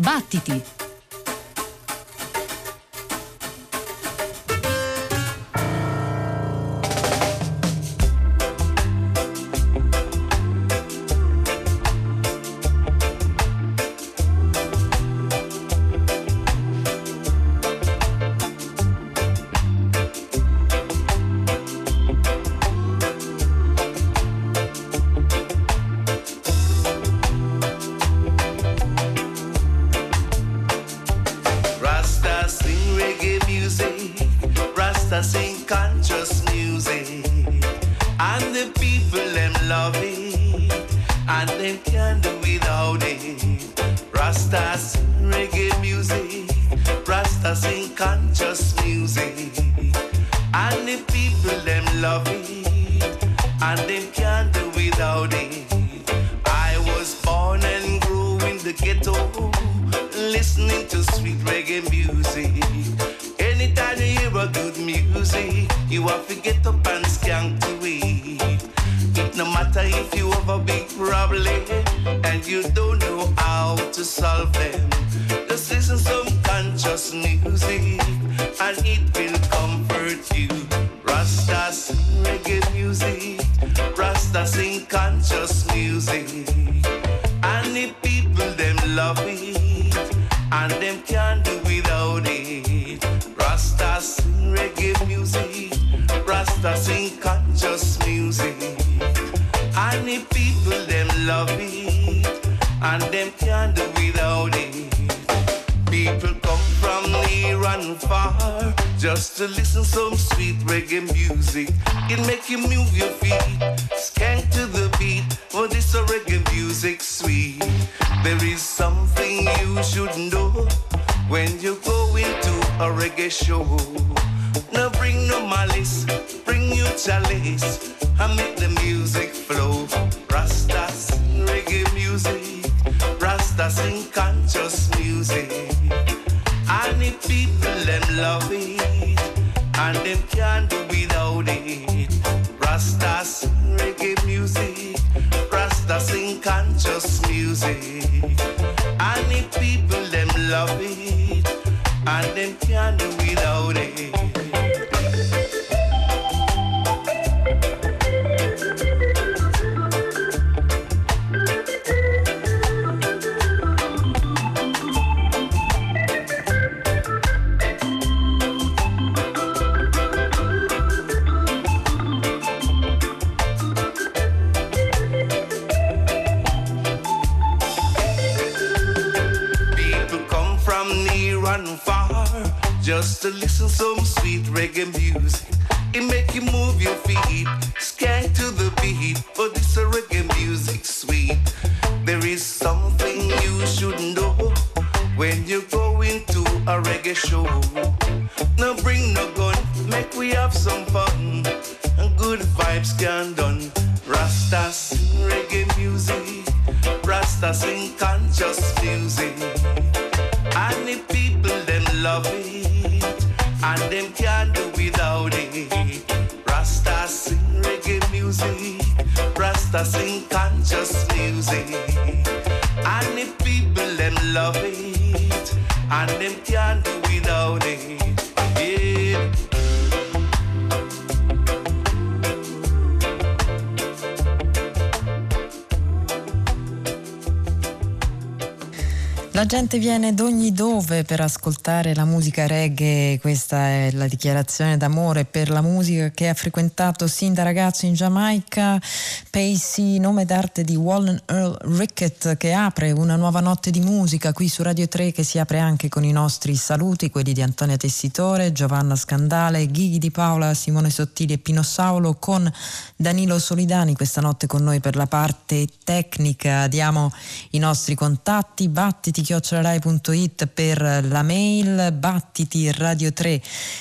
Battiti! La gente viene d'ogni dove per ascoltare la musica reggae, questa è la dichiarazione d'amore per la musica che ha frequentato sin da ragazzo in Giamaica. Pacey, nome d'arte di Wallen Earl Rickett, che apre una nuova notte di musica qui su Radio 3 che si apre anche con i nostri saluti, quelli di Antonia Tessitore, Giovanna Scandale, Ghighi di Paola, Simone Sottili e Pino Saulo con Danilo Solidani questa notte con noi per la parte tecnica. Diamo i nostri contatti, battiti chiocciolarai.it per la mail, battiti radio 3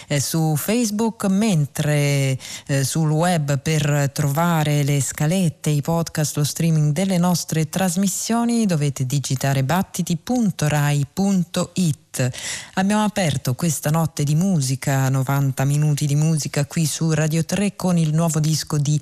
eh, su Facebook, mentre eh, sul web per trovare le scalette, i podcast, lo streaming delle nostre trasmissioni dovete digitare battiti.rai.it. Abbiamo aperto questa notte di musica, 90 minuti di musica qui su Radio 3 con il nuovo disco di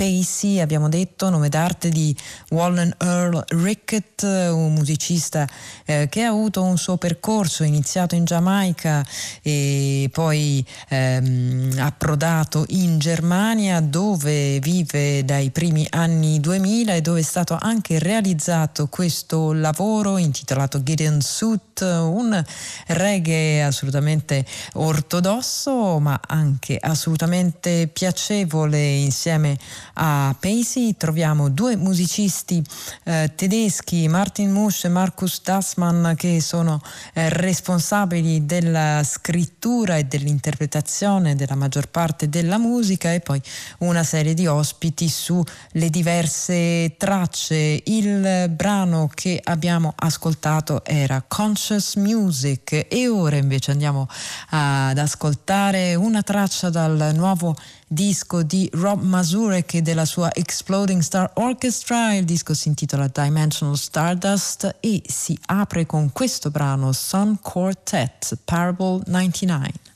Pacey, abbiamo detto, nome d'arte di Wallen Earl Rickett, un musicista eh, che ha avuto un suo percorso iniziato in Giamaica e poi ehm, approdato in Germania dove vive dai primi anni 2000 e dove è stato anche realizzato questo lavoro intitolato Gideon Suit, un reggae assolutamente ortodosso ma anche assolutamente piacevole insieme a Pacey troviamo due musicisti eh, tedeschi, Martin Musch e Markus Dassmann, che sono eh, responsabili della scrittura e dell'interpretazione della maggior parte della musica e poi una serie di ospiti sulle diverse tracce. Il brano che abbiamo ascoltato era Conscious Music e ora invece andiamo ad ascoltare una traccia dal nuovo disco di Rob Mazurek e della sua Exploding Star Orchestra. Il disco si intitola Dimensional Stardust e si apre con questo brano Sun Quartet Parable 99.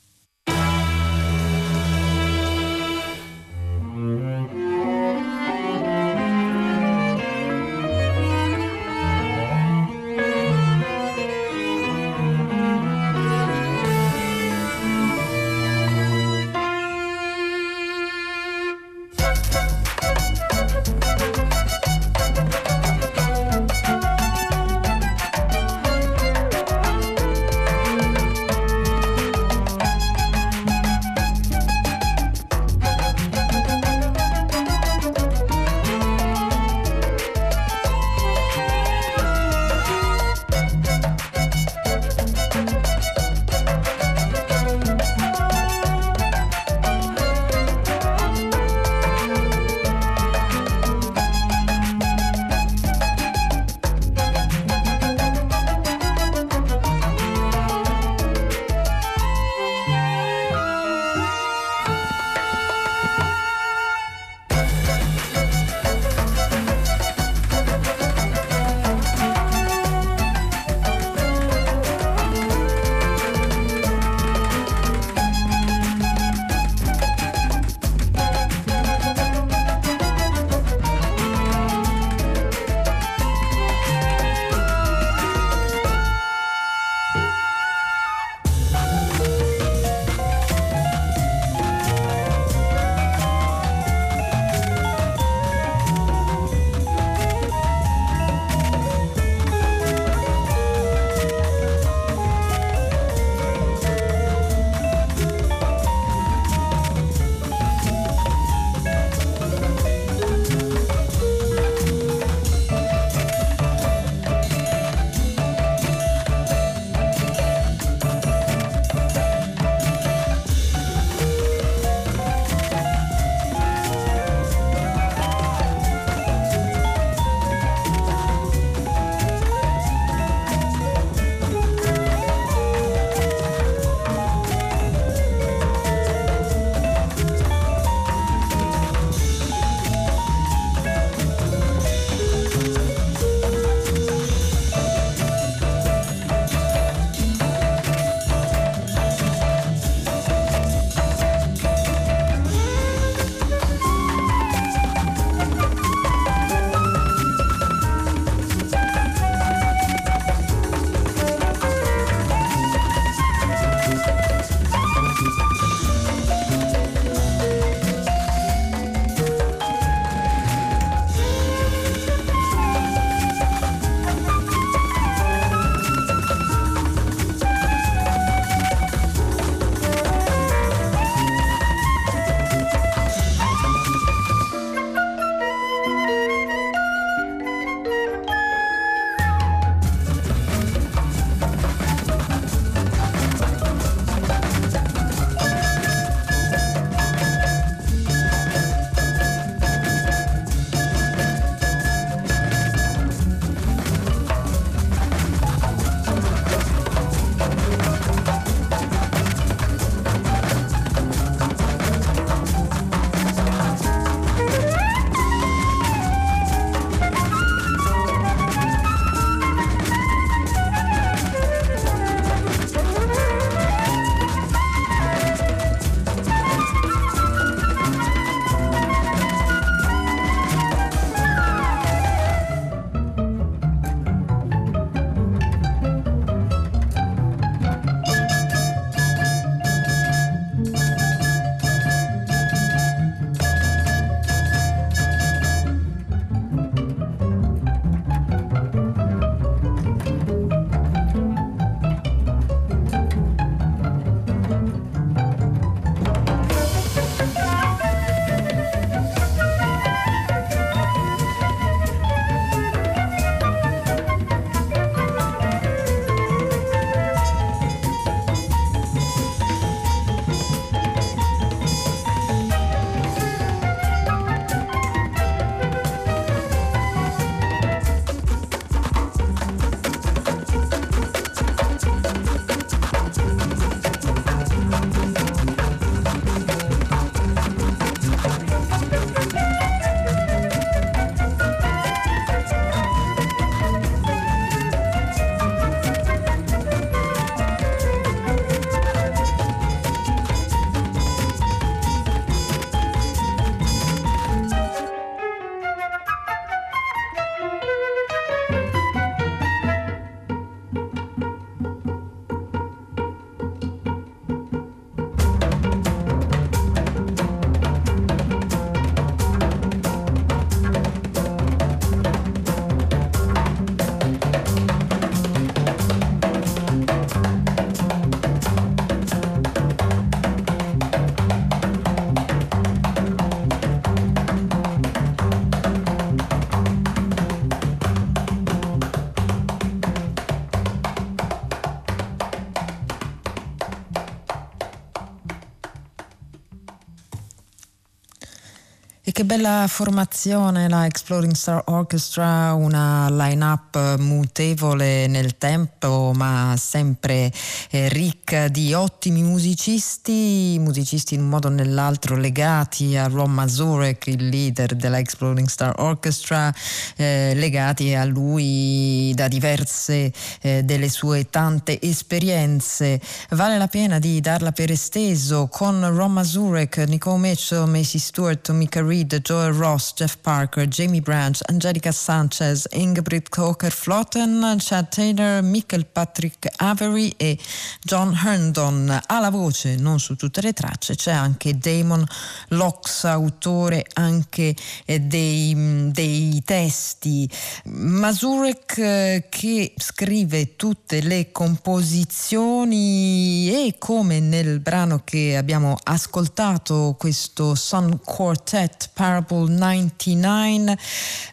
Che bella formazione la Exploring Star Orchestra, una line-up mutevole nel tempo ma sempre eh, ricca di ottimi musicisti, musicisti in un modo o nell'altro legati a Ron Mazurek, il leader della Exploring Star Orchestra, eh, legati a lui da diverse eh, delle sue tante esperienze. Vale la pena di darla per esteso con Ron Mazurek, Nicole Mitchell, Macy Stewart, Mika Reed, Reed, Joel Ross, Jeff Parker, Jamie Branch, Angelica Sanchez, Ingrid Coker Flotten, Chad Taylor, Michael Patrick Avery e John Herndon. Alla voce, non su tutte le tracce, c'è anche Damon Locks, autore anche eh, dei, dei, testi. Masurek eh, che scrive tutte le composizioni e come nel brano che abbiamo ascoltato, questo Sun Quartet Parable 99.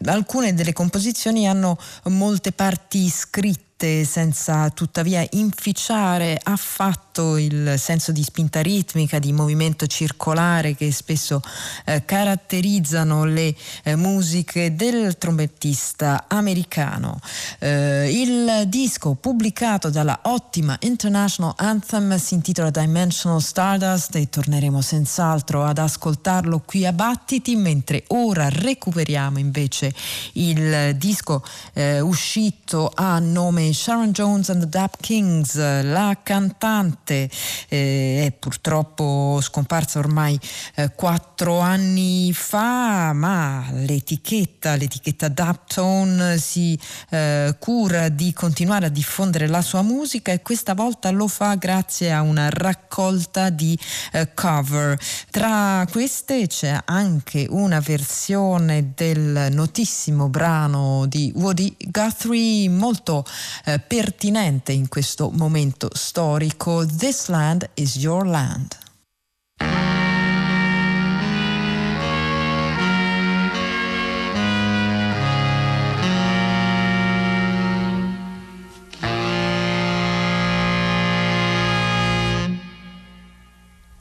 Alcune delle composizioni hanno molte parti scritte senza tuttavia inficiare affatto il senso di spinta ritmica, di movimento circolare che spesso eh, caratterizzano le eh, musiche del trombettista americano. Eh, il disco pubblicato dalla ottima International Anthem si intitola Dimensional Stardust e torneremo senz'altro ad ascoltarlo qui a Battiti, mentre ora recuperiamo invece il disco eh, uscito a nome Sharon Jones and the Dap Kings, la cantante eh, è purtroppo scomparsa ormai eh, quattro anni fa, ma l'etichetta, l'etichetta Daptone si eh, cura di continuare a diffondere la sua musica e questa volta lo fa grazie a una raccolta di eh, cover. Tra queste c'è anche una versione del notissimo brano di Woody Guthrie molto eh, pertinente in questo momento storico. This land is your land.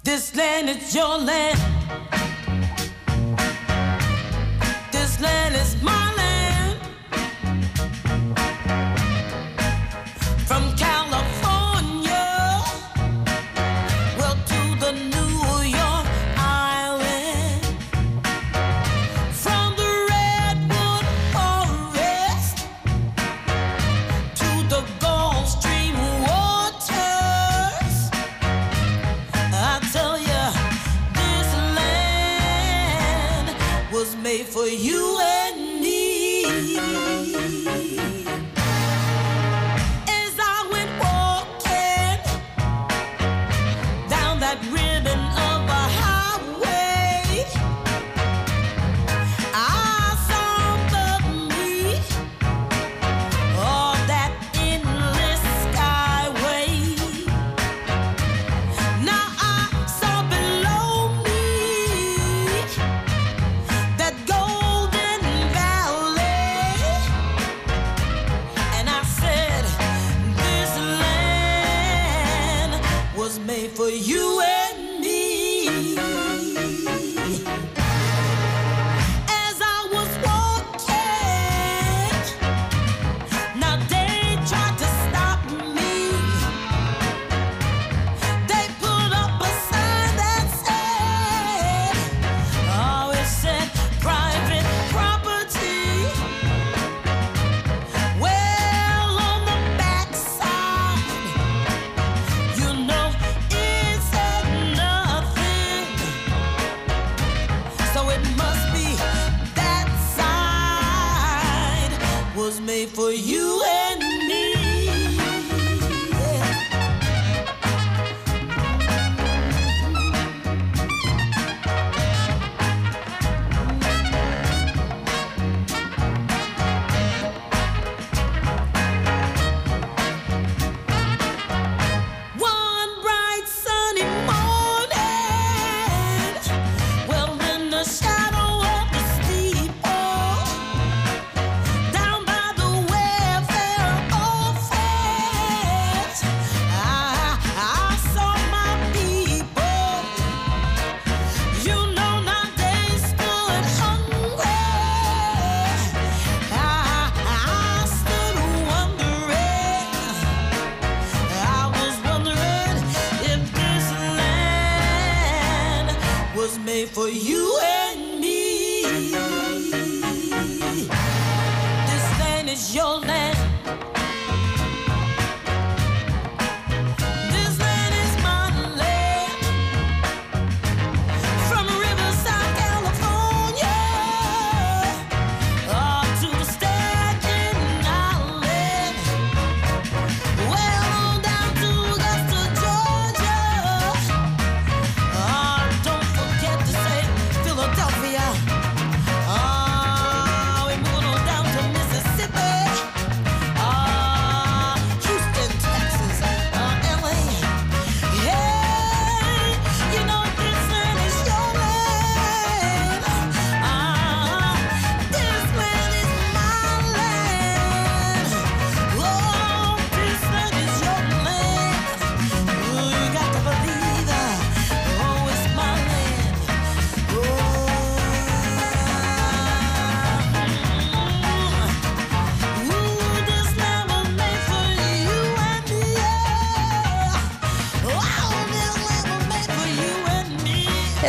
This land is your land. For you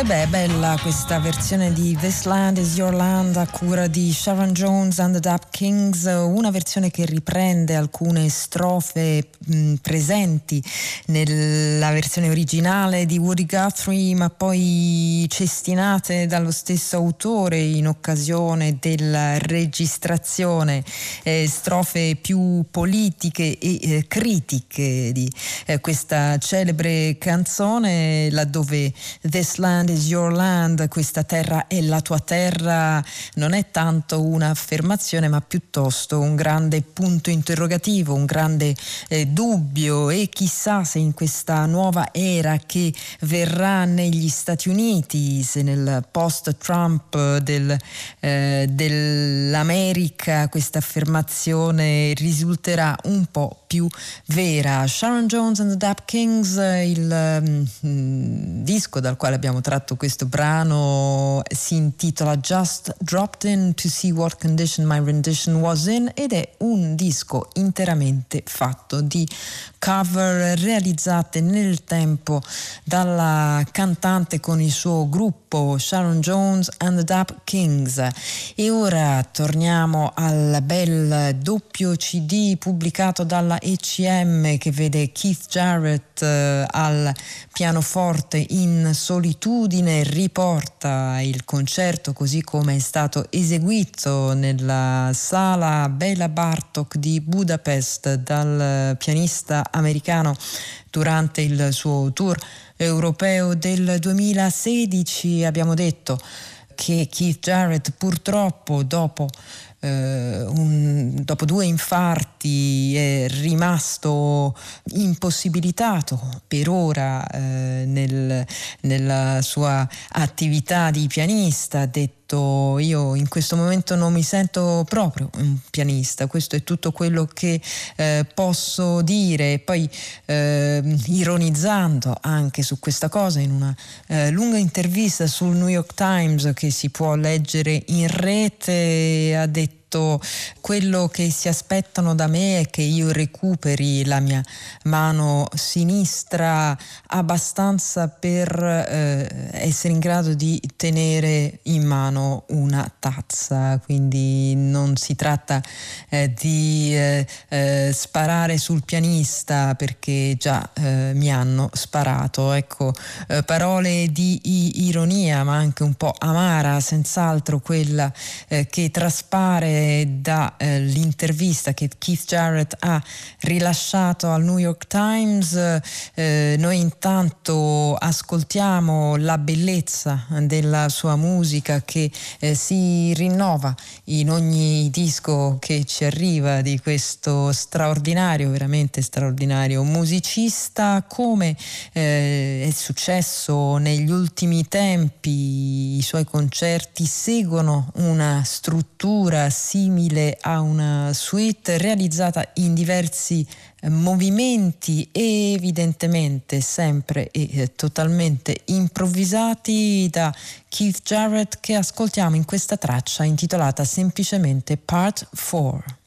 E beh, bella questa versione di This Land is Your Land a cura di Sharon Jones and the Dap Kings, una versione che riprende alcune strofe mh, presenti nella versione originale di Woody Guthrie, ma poi cestinate dallo stesso autore in occasione della registrazione, eh, strofe più politiche e eh, critiche di eh, questa celebre canzone, laddove This Land is your land, questa terra è la tua terra, non è tanto un'affermazione ma piuttosto un grande punto interrogativo, un grande eh, dubbio e chissà se in questa nuova era che verrà negli Stati Uniti, se nel post-Trump del, eh, dell'America questa affermazione risulterà un po' più vera. Sharon Jones and the Dap Kings, il mm, disco dal quale abbiamo tratto questo brano si intitola Just Dropped In to See What Condition My Rendition Was In ed è un disco interamente fatto di cover realizzate nel tempo dalla cantante con il suo gruppo Sharon Jones and the Dap Kings. E ora torniamo al bel doppio CD pubblicato dalla ECM che vede Keith Jarrett eh, al pianoforte in solitudine, riporta il concerto così come è stato eseguito nella sala Bela Bartok di Budapest dal pianista americano durante il suo tour europeo del 2016. Abbiamo detto che Keith Jarrett purtroppo dopo Uh, un, dopo due infarti è rimasto impossibilitato per ora uh, nel, nella sua attività di pianista, detto detto io in questo momento non mi sento proprio un pianista, questo è tutto quello che eh, posso dire, poi eh, ironizzando anche su questa cosa in una eh, lunga intervista sul New York Times che si può leggere in rete ha detto quello che si aspettano da me è che io recuperi la mia mano sinistra abbastanza per eh, essere in grado di tenere in mano una tazza, quindi non si tratta eh, di eh, eh, sparare sul pianista perché già eh, mi hanno sparato. Ecco, eh, parole di ironia ma anche un po' amara, senz'altro quella che traspare dall'intervista che Keith Jarrett ha rilasciato al New York Times. noi intanto ascoltiamo la bellezza della sua musica che eh, si rinnova in ogni disco che ci arriva di questo straordinario, veramente straordinario musicista, come eh, è successo negli ultimi tempi, i suoi concerti seguono una struttura simile a una suite realizzata in diversi movimenti evidentemente sempre e eh, totalmente improvvisati da Keith Jarrett che ascoltiamo in questa traccia intitolata semplicemente Part 4.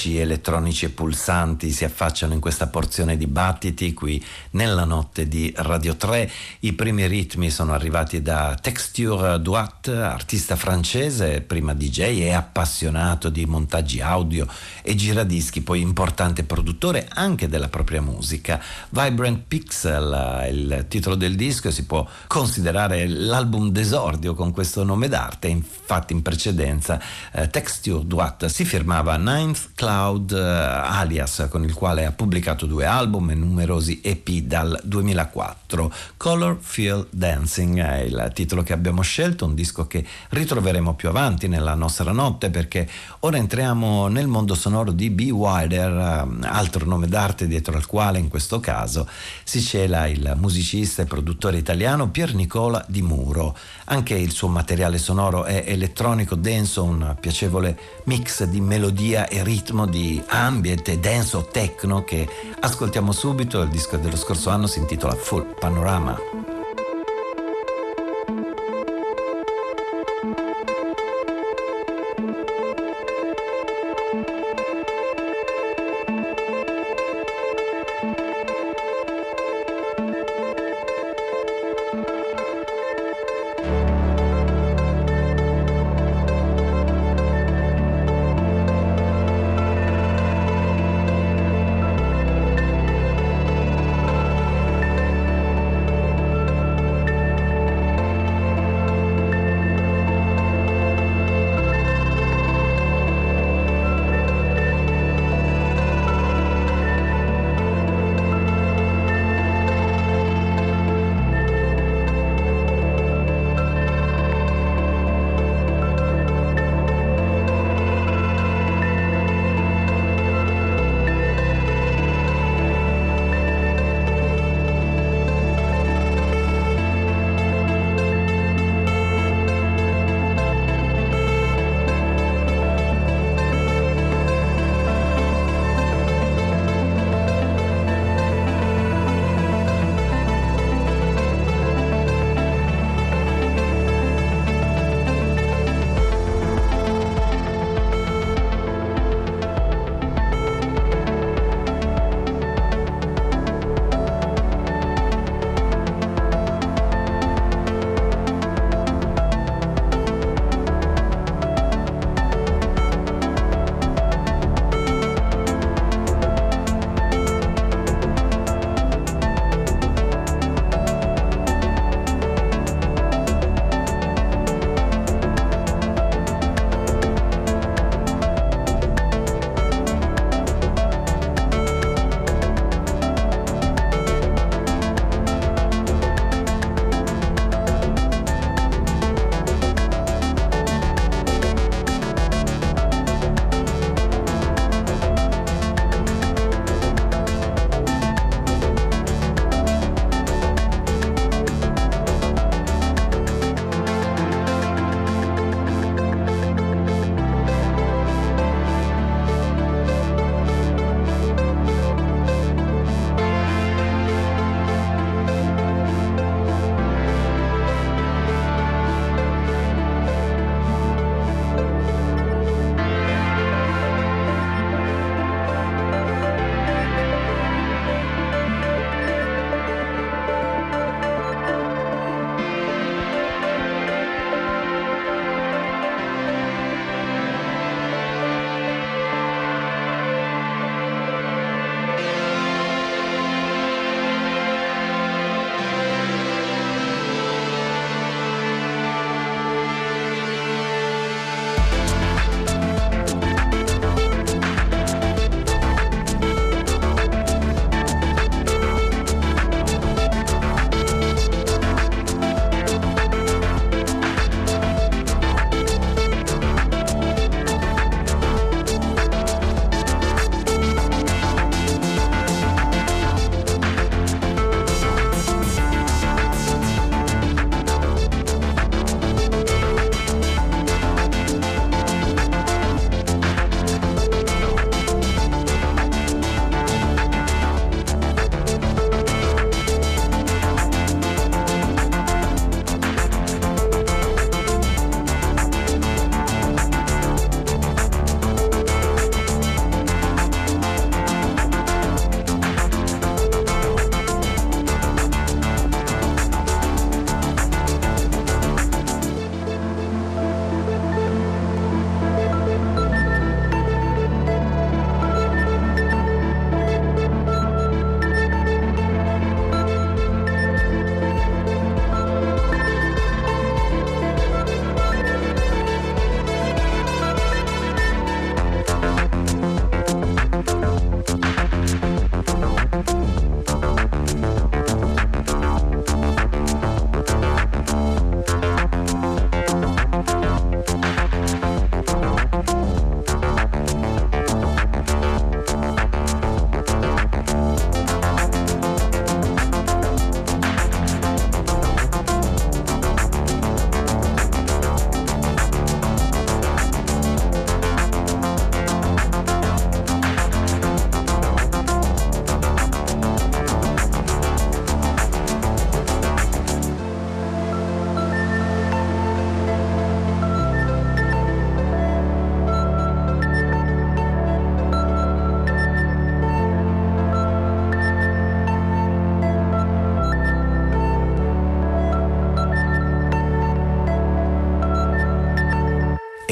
Sintetici, elettronici e pulsanti si affacciano in questa porzione di battiti qui nella notte di Radio 3. I primi ritmi sono arrivati da Texture Duat, artista francese, prima DJ e appassionato di montaggi audio e giradischi, poi importante produttore anche della propria musica. Vibrant Pixel, il titolo del disco, si può considerare l'album d'esordio con questo nome d'arte, infatti in precedenza eh, Texture Duat si firmava Ninth Cloud uh, alias con il quale ha pubblicato due album e numerosi EP dal 2004. Color Feel Dancing è il titolo che abbiamo scelto, un disco che ritroveremo più avanti nella nostra notte perché ora entriamo nel mondo sonoro di B. Wilder, uh, altro nome d'arte dietro al quale in questo caso si cela il musicista e produttore italiano Pier Nicola Di Muro. Anche il suo materiale sonoro è elettronico denso, un piacevole mix di melodia e ritmo di ambient e denso techno che ascoltiamo subito. Il disco dello scorso anno si intitola Full Panorama.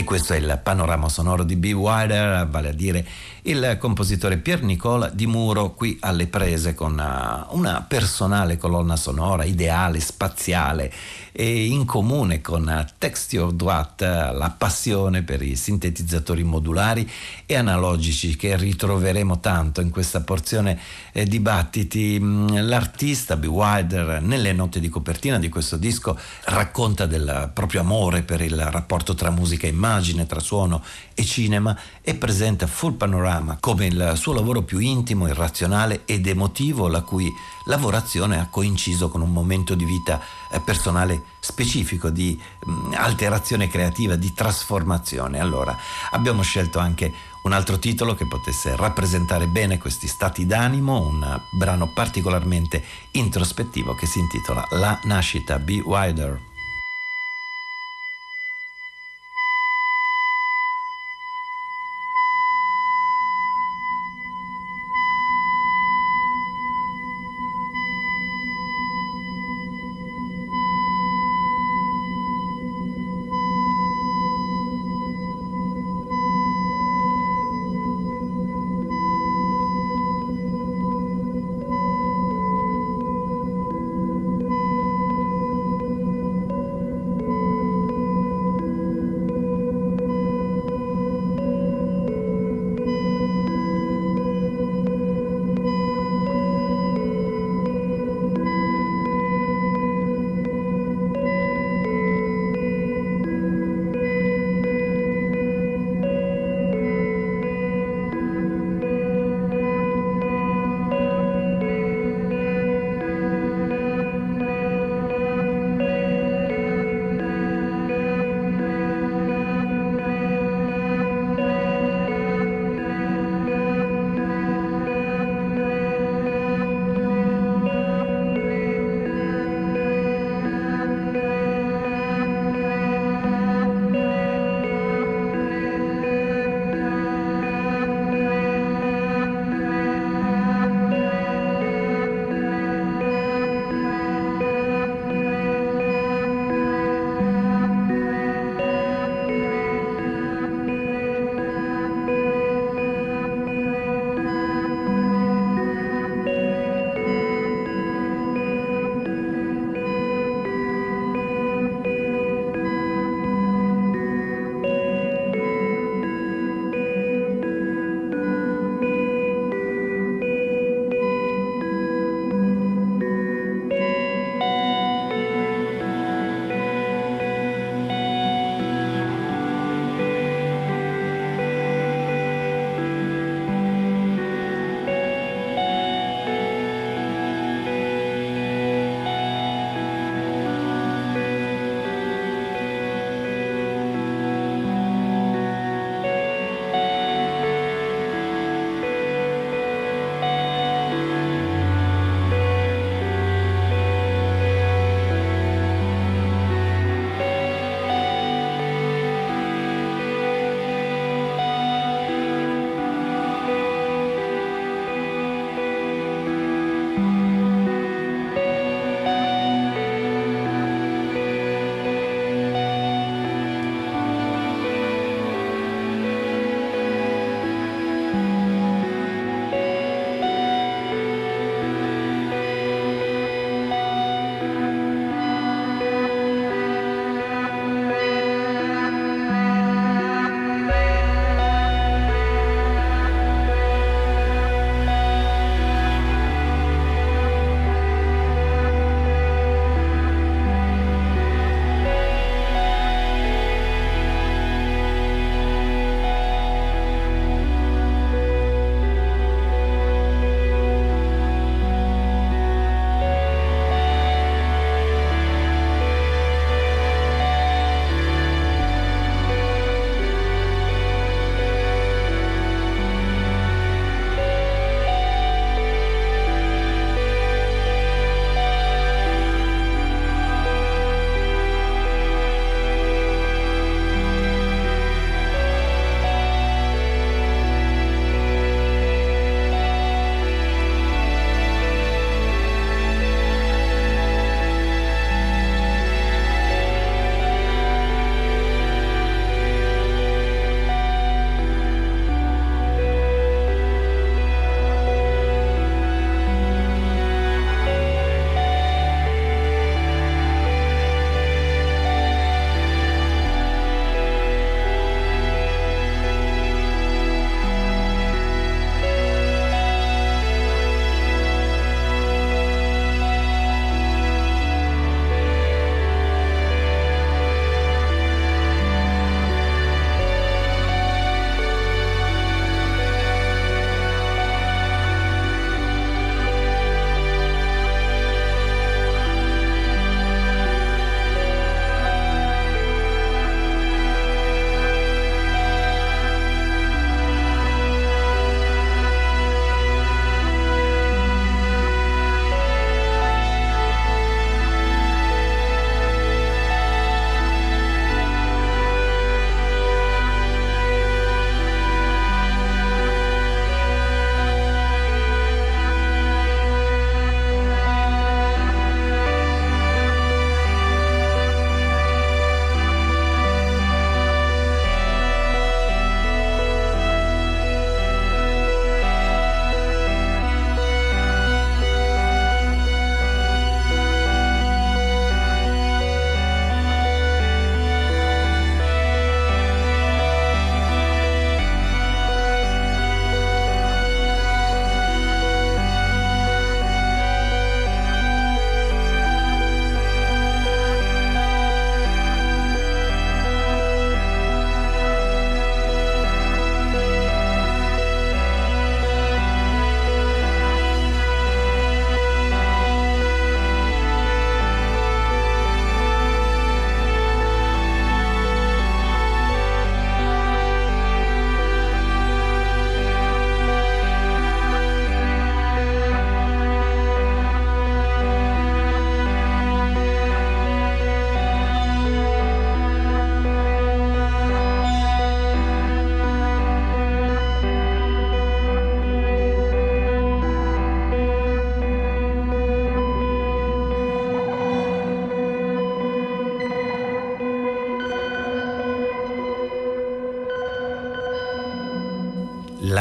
Questo è il panorama sonoro di B. Wilder, vale a dire il compositore Pier Nicola Di Muro qui alle prese con una, una personale colonna sonora ideale, spaziale e in comune con Texture Droite la passione per i sintetizzatori modulari e analogici che ritroveremo tanto in questa porzione eh, di battiti. Mm, l'artista B. Wilder nelle note di copertina di questo disco racconta del proprio amore per il rapporto tra musica e immagine, tra suono e cinema e presenta Full Panorama come il suo lavoro più intimo, irrazionale ed emotivo, la cui lavorazione ha coinciso con un momento di vita personale specifico di mm, alterazione creativa, di trasformazione. Allora abbiamo scelto anche un altro titolo che potesse rappresentare bene questi stati d'animo, un brano particolarmente introspettivo che si intitola La nascita Be Wider.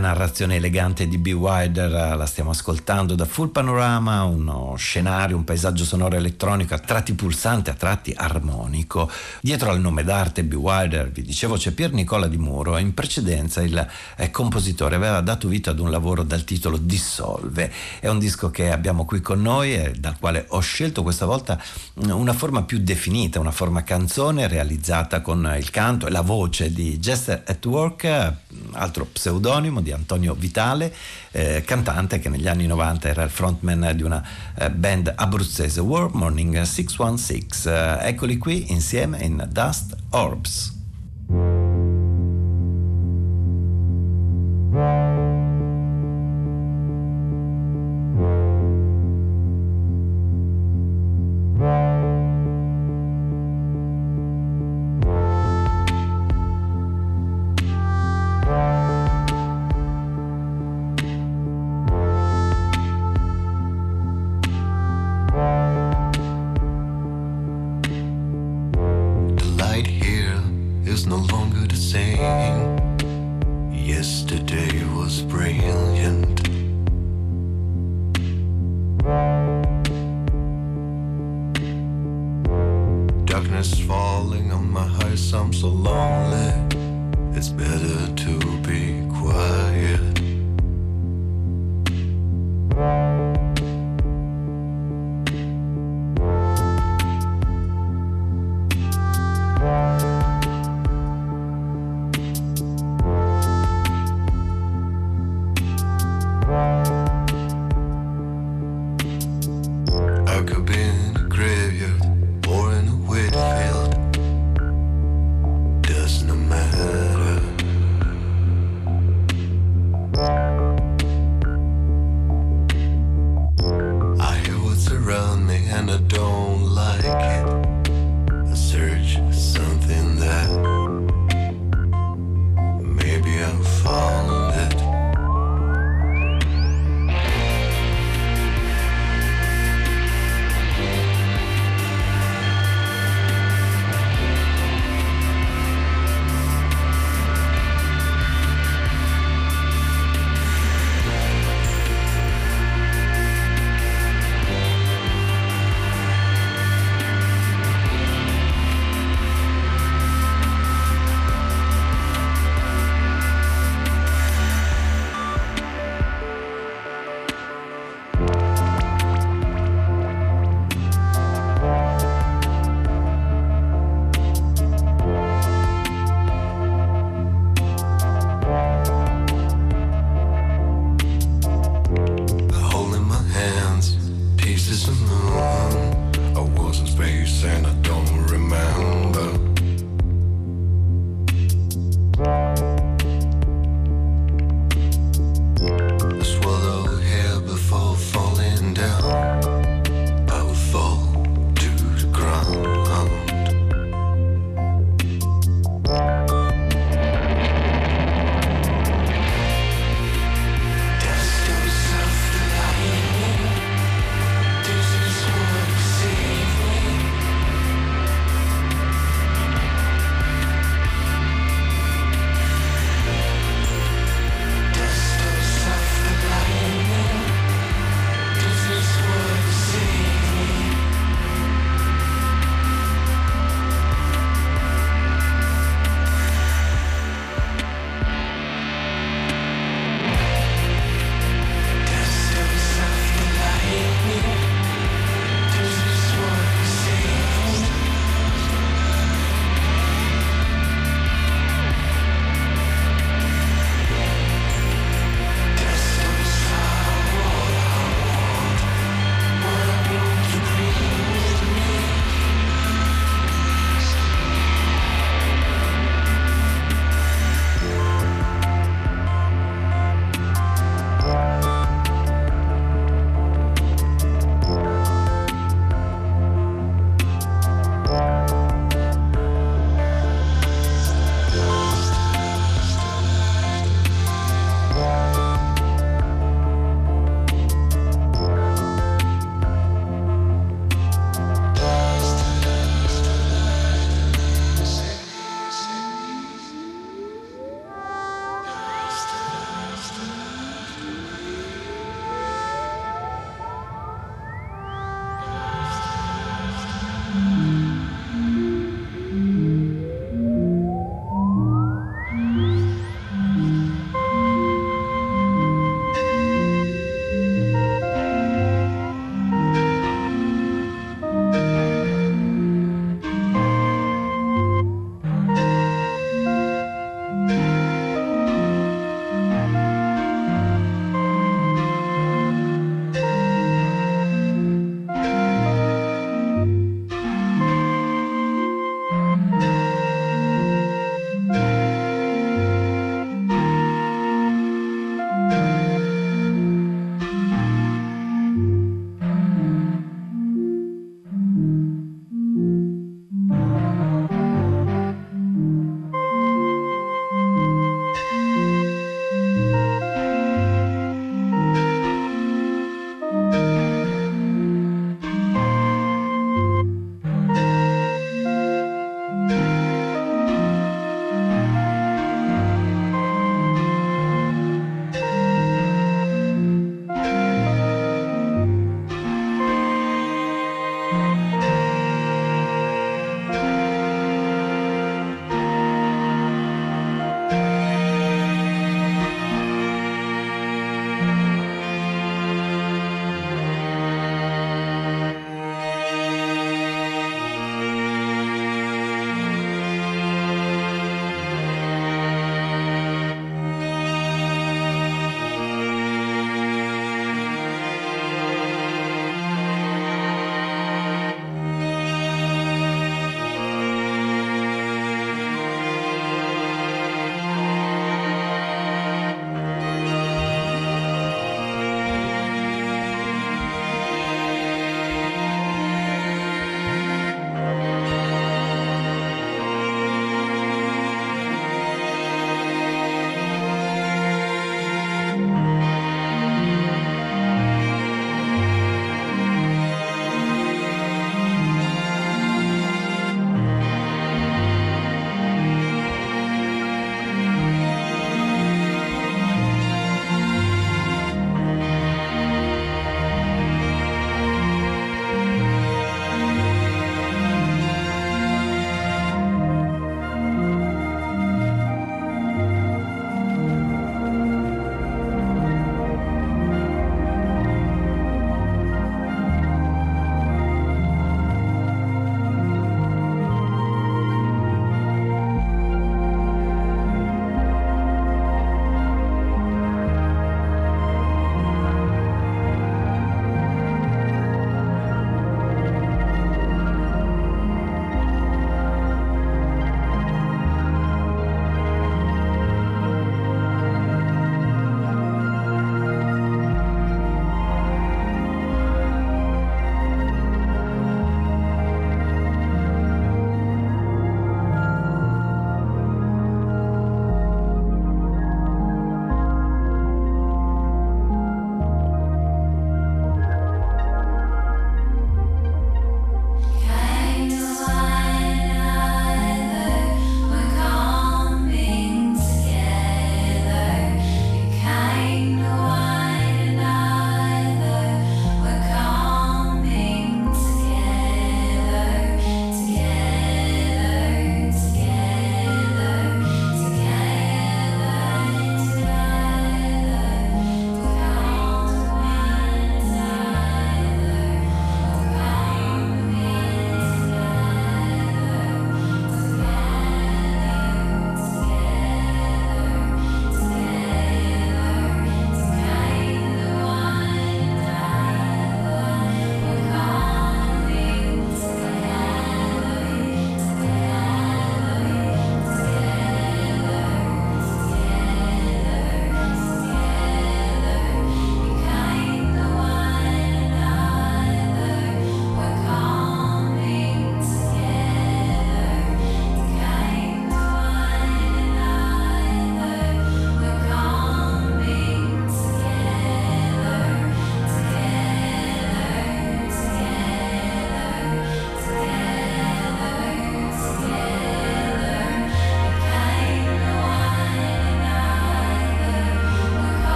Narrazione elegante di B. Wilder eh, la stiamo ascoltando da Full Panorama, uno scenario, un paesaggio sonoro elettronico a tratti pulsante, a tratti armonico. Dietro al nome d'arte B. Wilder, vi dicevo, c'è Pier Nicola Di Muro in precedenza il eh, compositore aveva dato vita ad un lavoro dal titolo Dissolve. È un disco che abbiamo qui con noi e dal quale ho scelto questa volta mm, una forma più definita, una forma canzone realizzata con il canto e la voce di Jester at Work, altro pseudonimo di Antonio Vitale, eh, cantante che negli anni 90 era il frontman di una eh, band abruzzese, War Morning 616. Eh, eccoli qui insieme in Dust Orbs.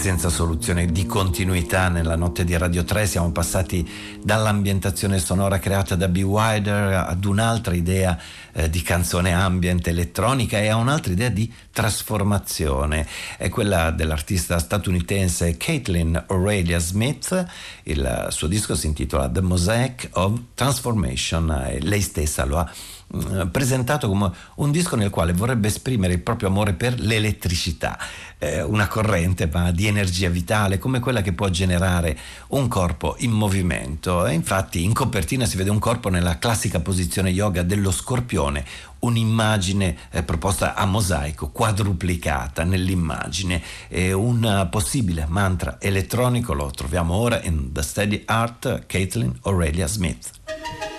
Senza soluzione di continuità nella notte di Radio 3 siamo passati dall'ambientazione sonora creata da B. Wider ad un'altra idea eh, di canzone ambient elettronica e a un'altra idea di trasformazione. È quella dell'artista statunitense Caitlin Aurelia Smith. Il suo disco si intitola The Mosaic of Transformation e lei stessa lo ha presentato come un disco nel quale vorrebbe esprimere il proprio amore per l'elettricità, eh, una corrente ma di energia vitale come quella che può generare un corpo in movimento. E infatti in copertina si vede un corpo nella classica posizione yoga dello scorpione, un'immagine eh, proposta a mosaico, quadruplicata nell'immagine, e un possibile mantra elettronico lo troviamo ora in The Steady Art Caitlin Aurelia Smith.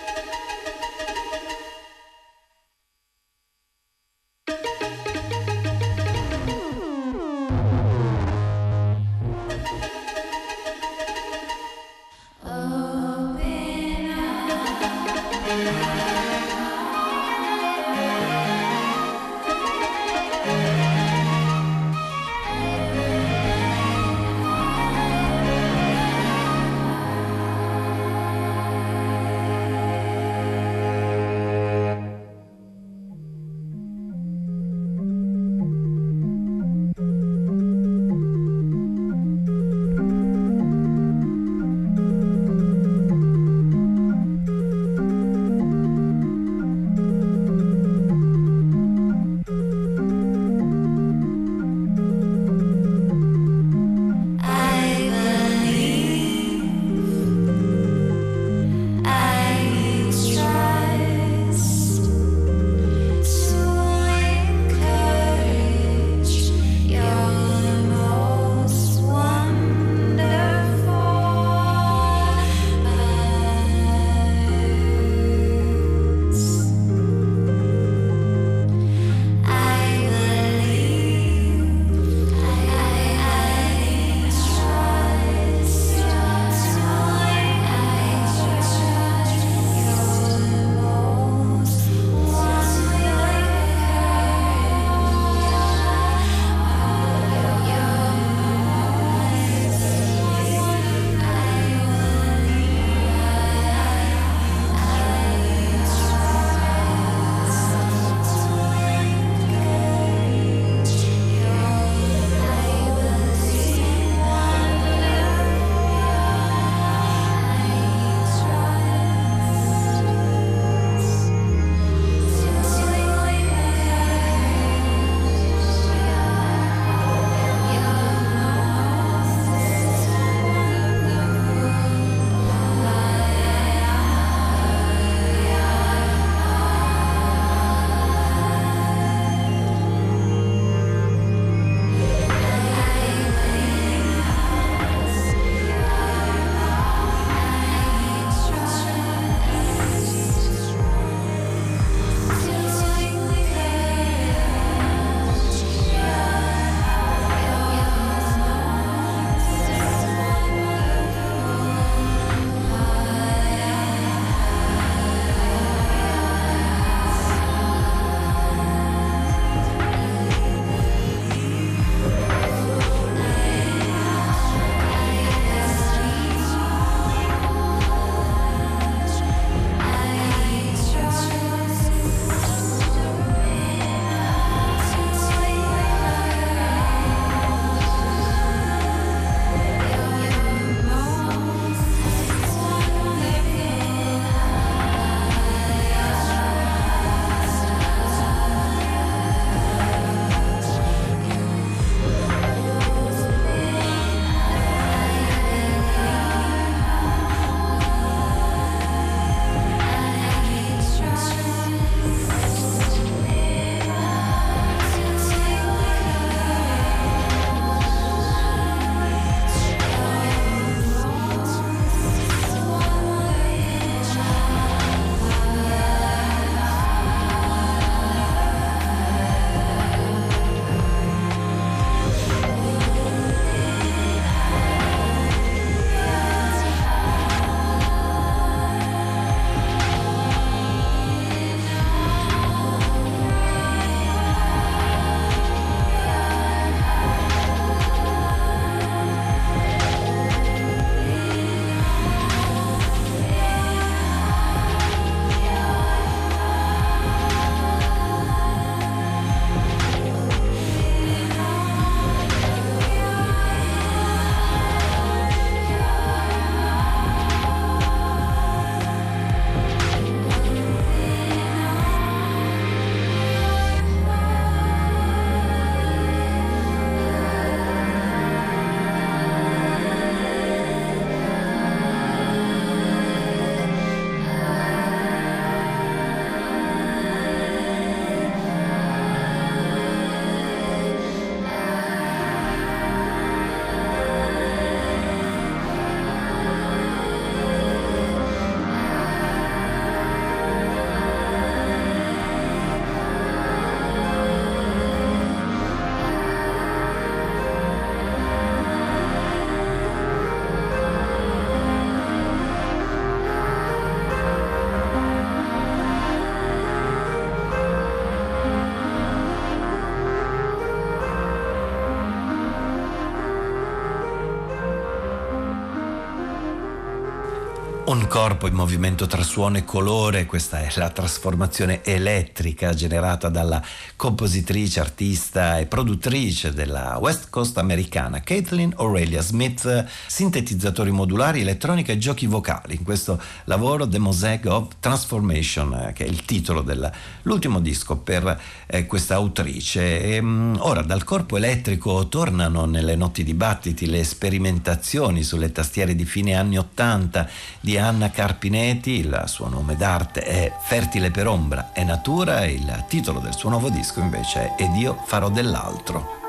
Un corpo in movimento tra suono e colore, questa è la trasformazione elettrica generata dalla compositrice, artista e produttrice della West Coast americana Caitlin Aurelia Smith, sintetizzatori modulari, elettronica e giochi vocali. In questo lavoro The Mosaic of Transformation, eh, che è il titolo dell'ultimo disco per eh, questa autrice. E, um, ora dal corpo elettrico tornano nelle notti dibattiti le sperimentazioni sulle tastiere di fine anni 80 di Anna Carpinetti, il suo nome d'arte è Fertile per ombra e natura, il titolo del suo nuovo disco invece è Ed io farò dell'altro.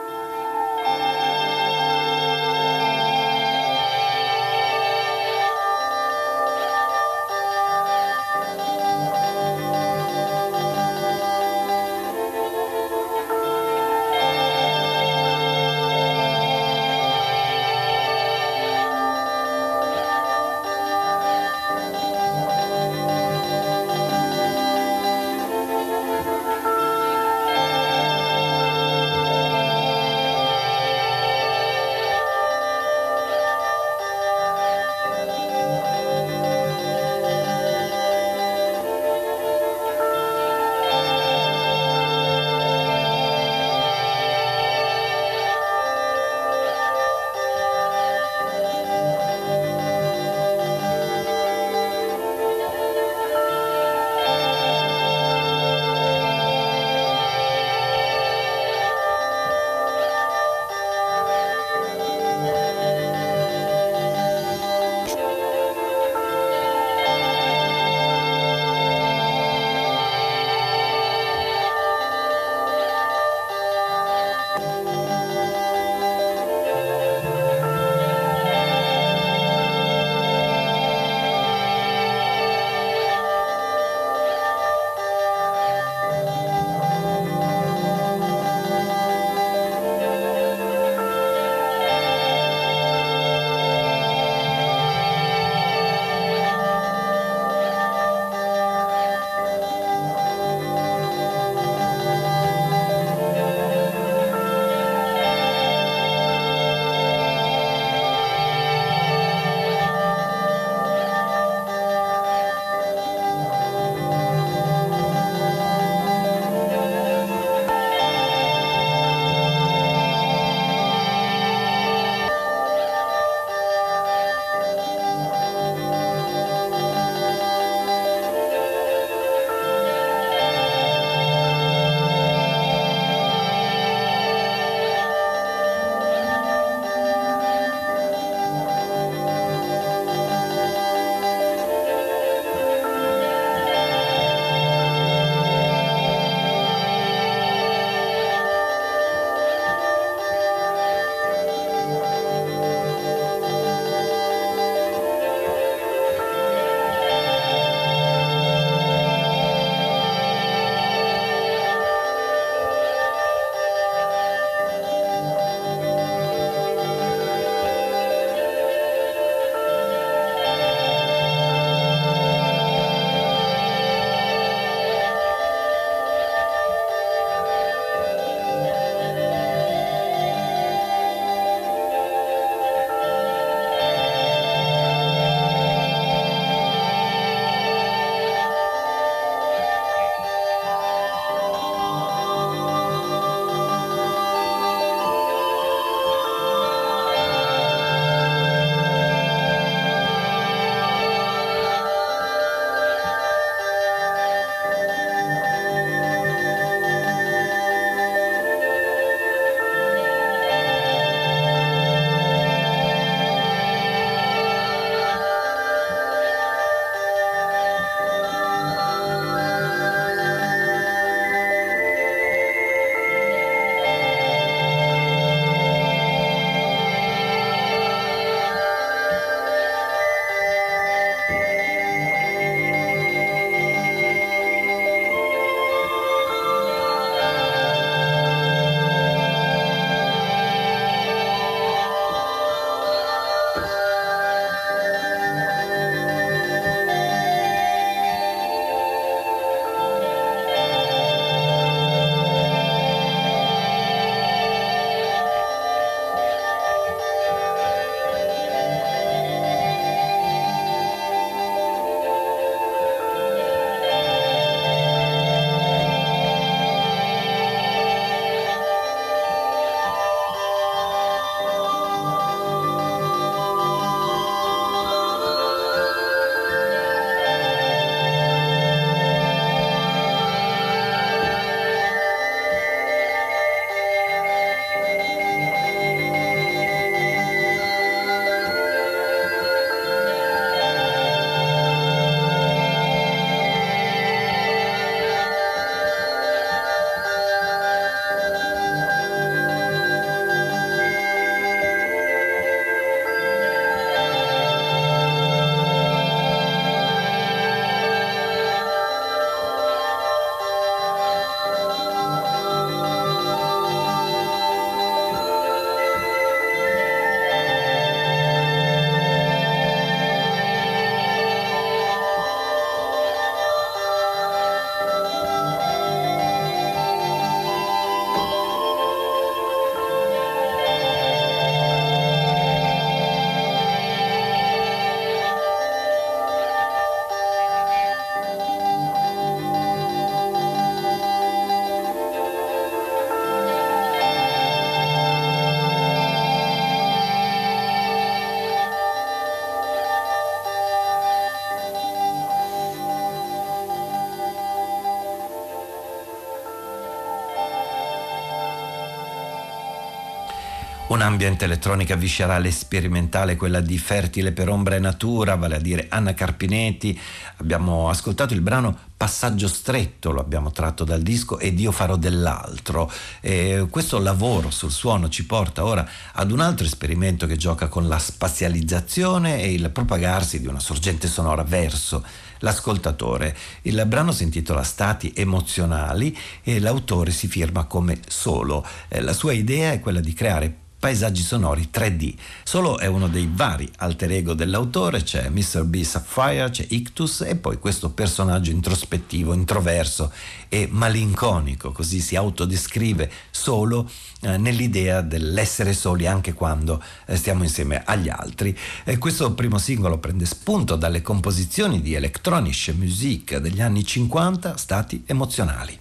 Un'ambiente elettronica viscerale sperimentale, quella di Fertile per ombra e natura, vale a dire Anna Carpinetti. Abbiamo ascoltato il brano Passaggio stretto, lo abbiamo tratto dal disco, ed io farò dell'altro. E questo lavoro sul suono ci porta ora ad un altro esperimento che gioca con la spazializzazione e il propagarsi di una sorgente sonora verso l'ascoltatore. Il brano si intitola Stati emozionali e l'autore si firma come solo. Eh, la sua idea è quella di creare paesaggi sonori 3D. Solo è uno dei vari alter ego dell'autore, c'è Mr. B. Sapphire, c'è Ictus e poi questo personaggio introspettivo, introverso e malinconico, così si autodescrive solo eh, nell'idea dell'essere soli anche quando eh, stiamo insieme agli altri. E questo primo singolo prende spunto dalle composizioni di Electronic Music degli anni 50, stati emozionali.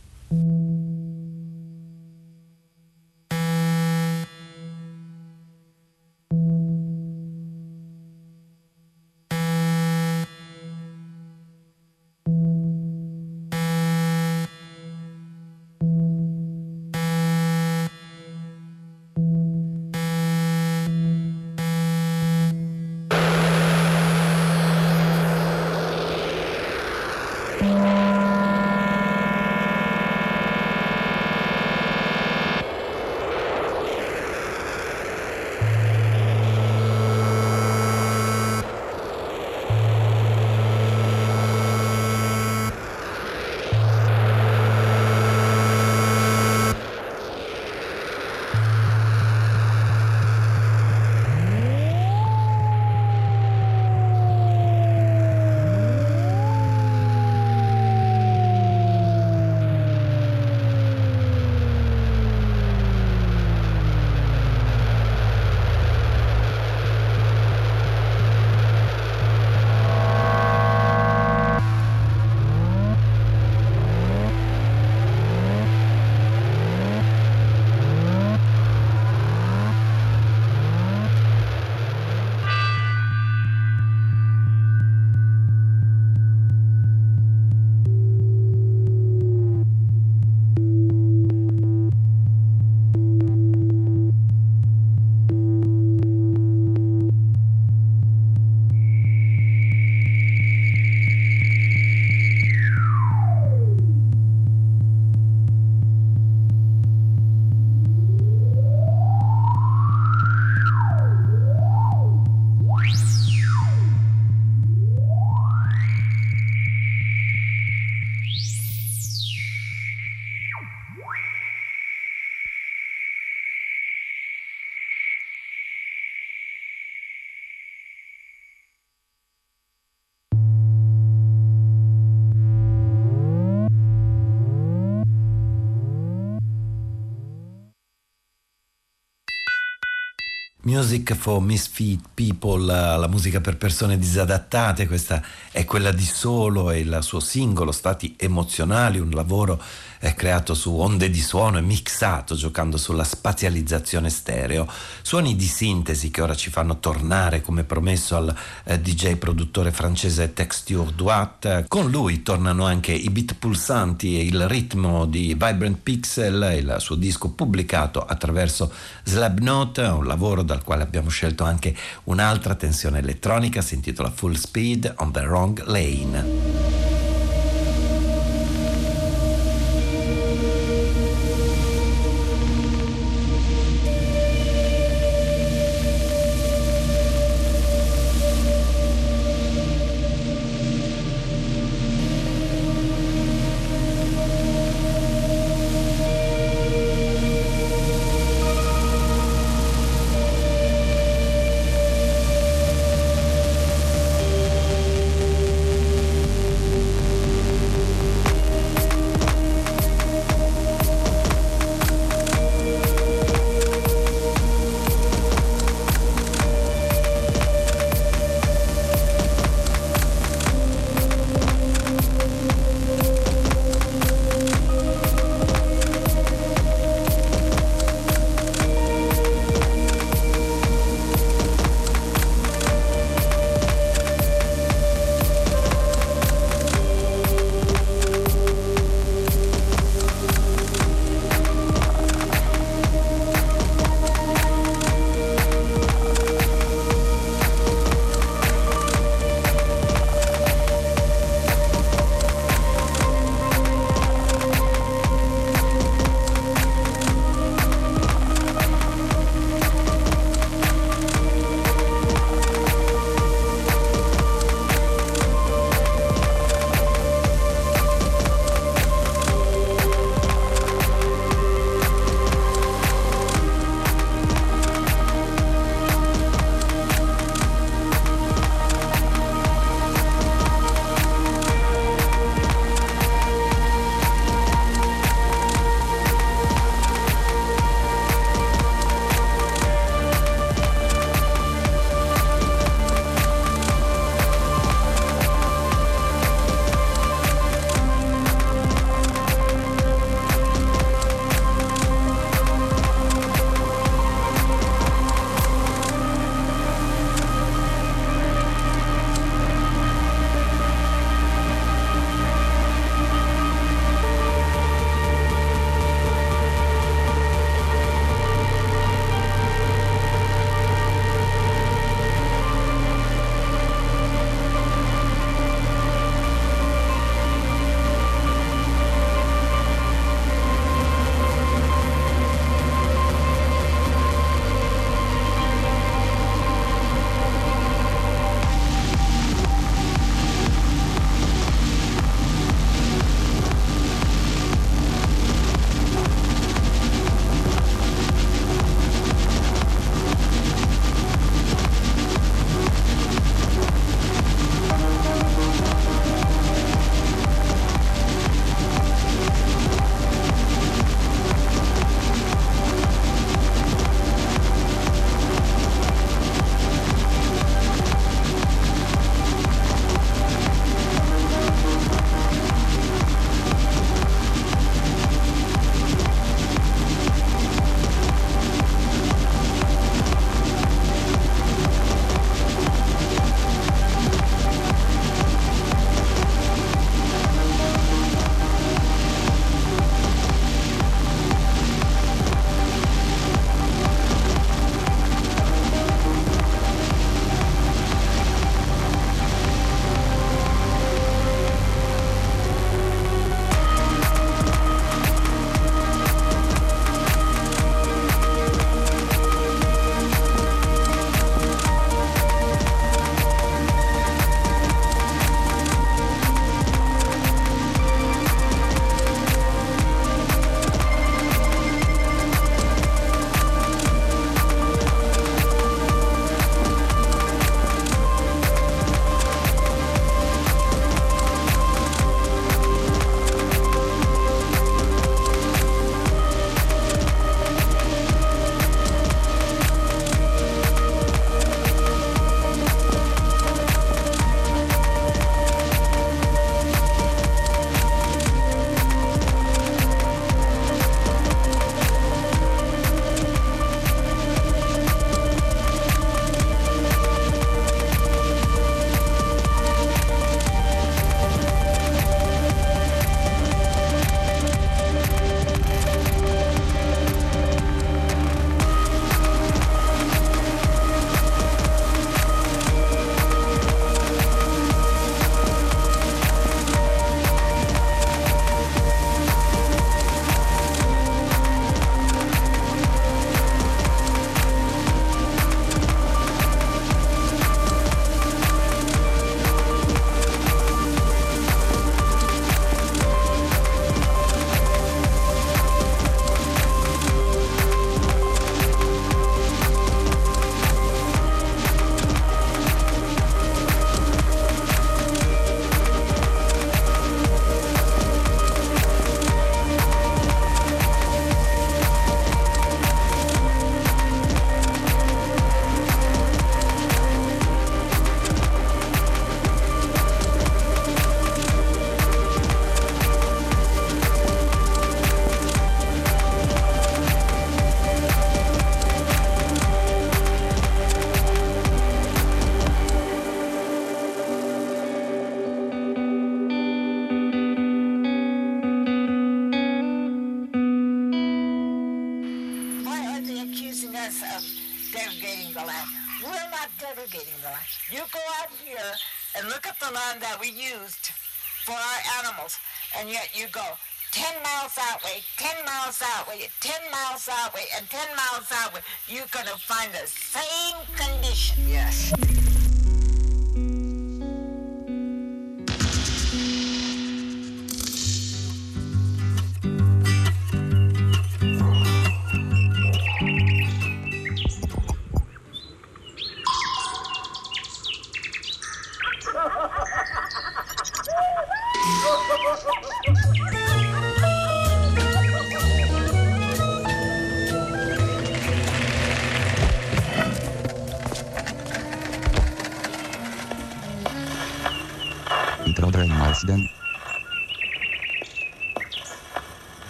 Music for Misfit People, la musica per persone disadattate, questa è quella di Solo e il suo singolo Stati emozionali, un lavoro è creato su onde di suono e mixato giocando sulla spazializzazione stereo. Suoni di sintesi che ora ci fanno tornare come promesso al eh, DJ produttore francese Texture Duat. Con lui tornano anche i beat pulsanti e il ritmo di Vibrant Pixel, il suo disco pubblicato attraverso Slabnote, un lavoro dal quale abbiamo scelto anche un'altra tensione elettronica, si intitola Full Speed on the Wrong Lane.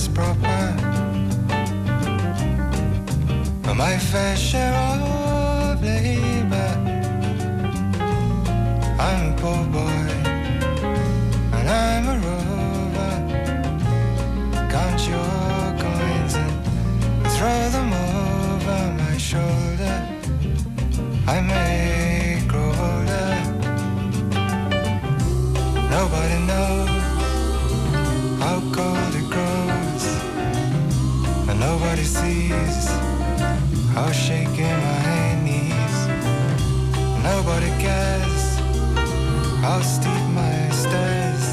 is proper. My fair share of labor. I'm a poor boy. I was shaking my knees. Nobody cares how steep my stairs.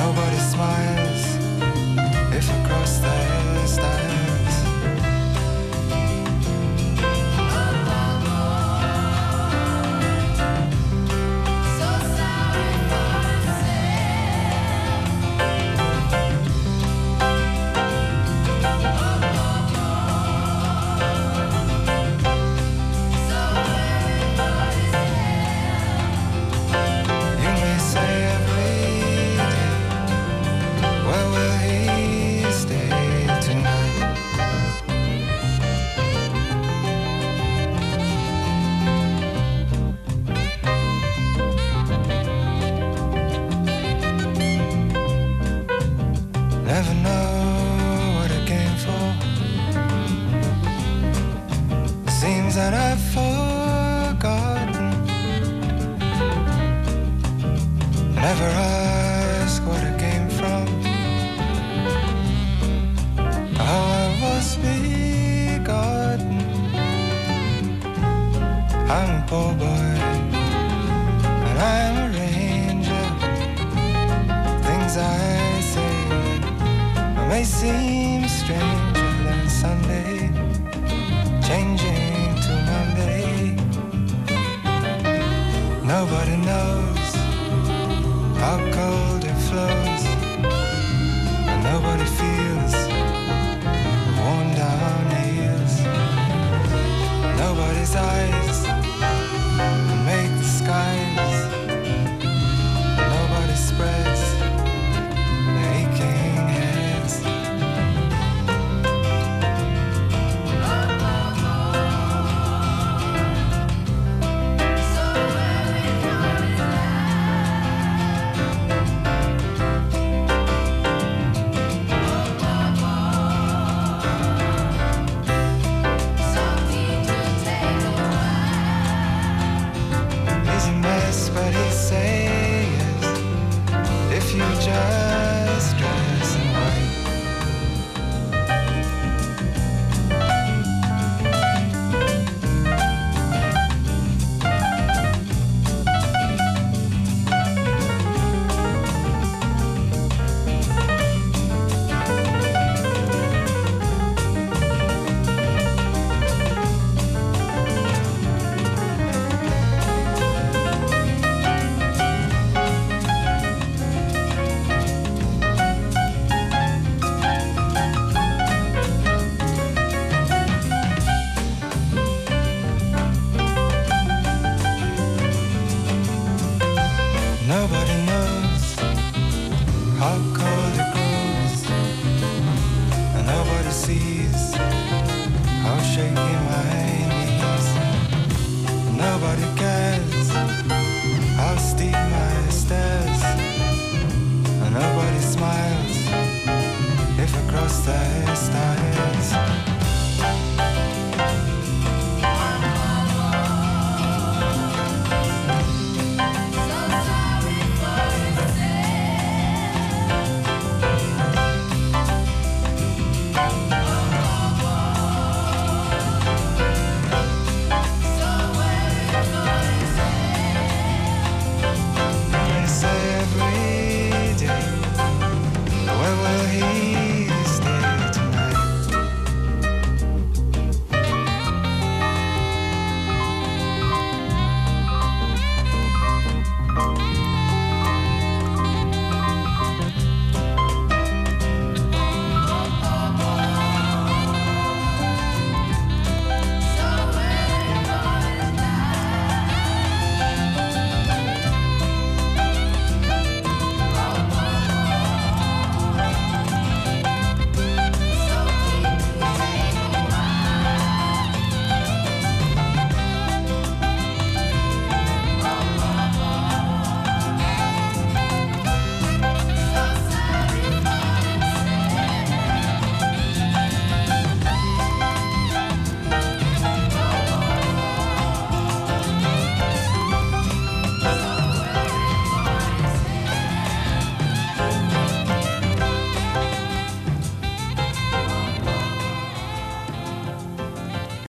Nobody smiles if I cross their stairs. people.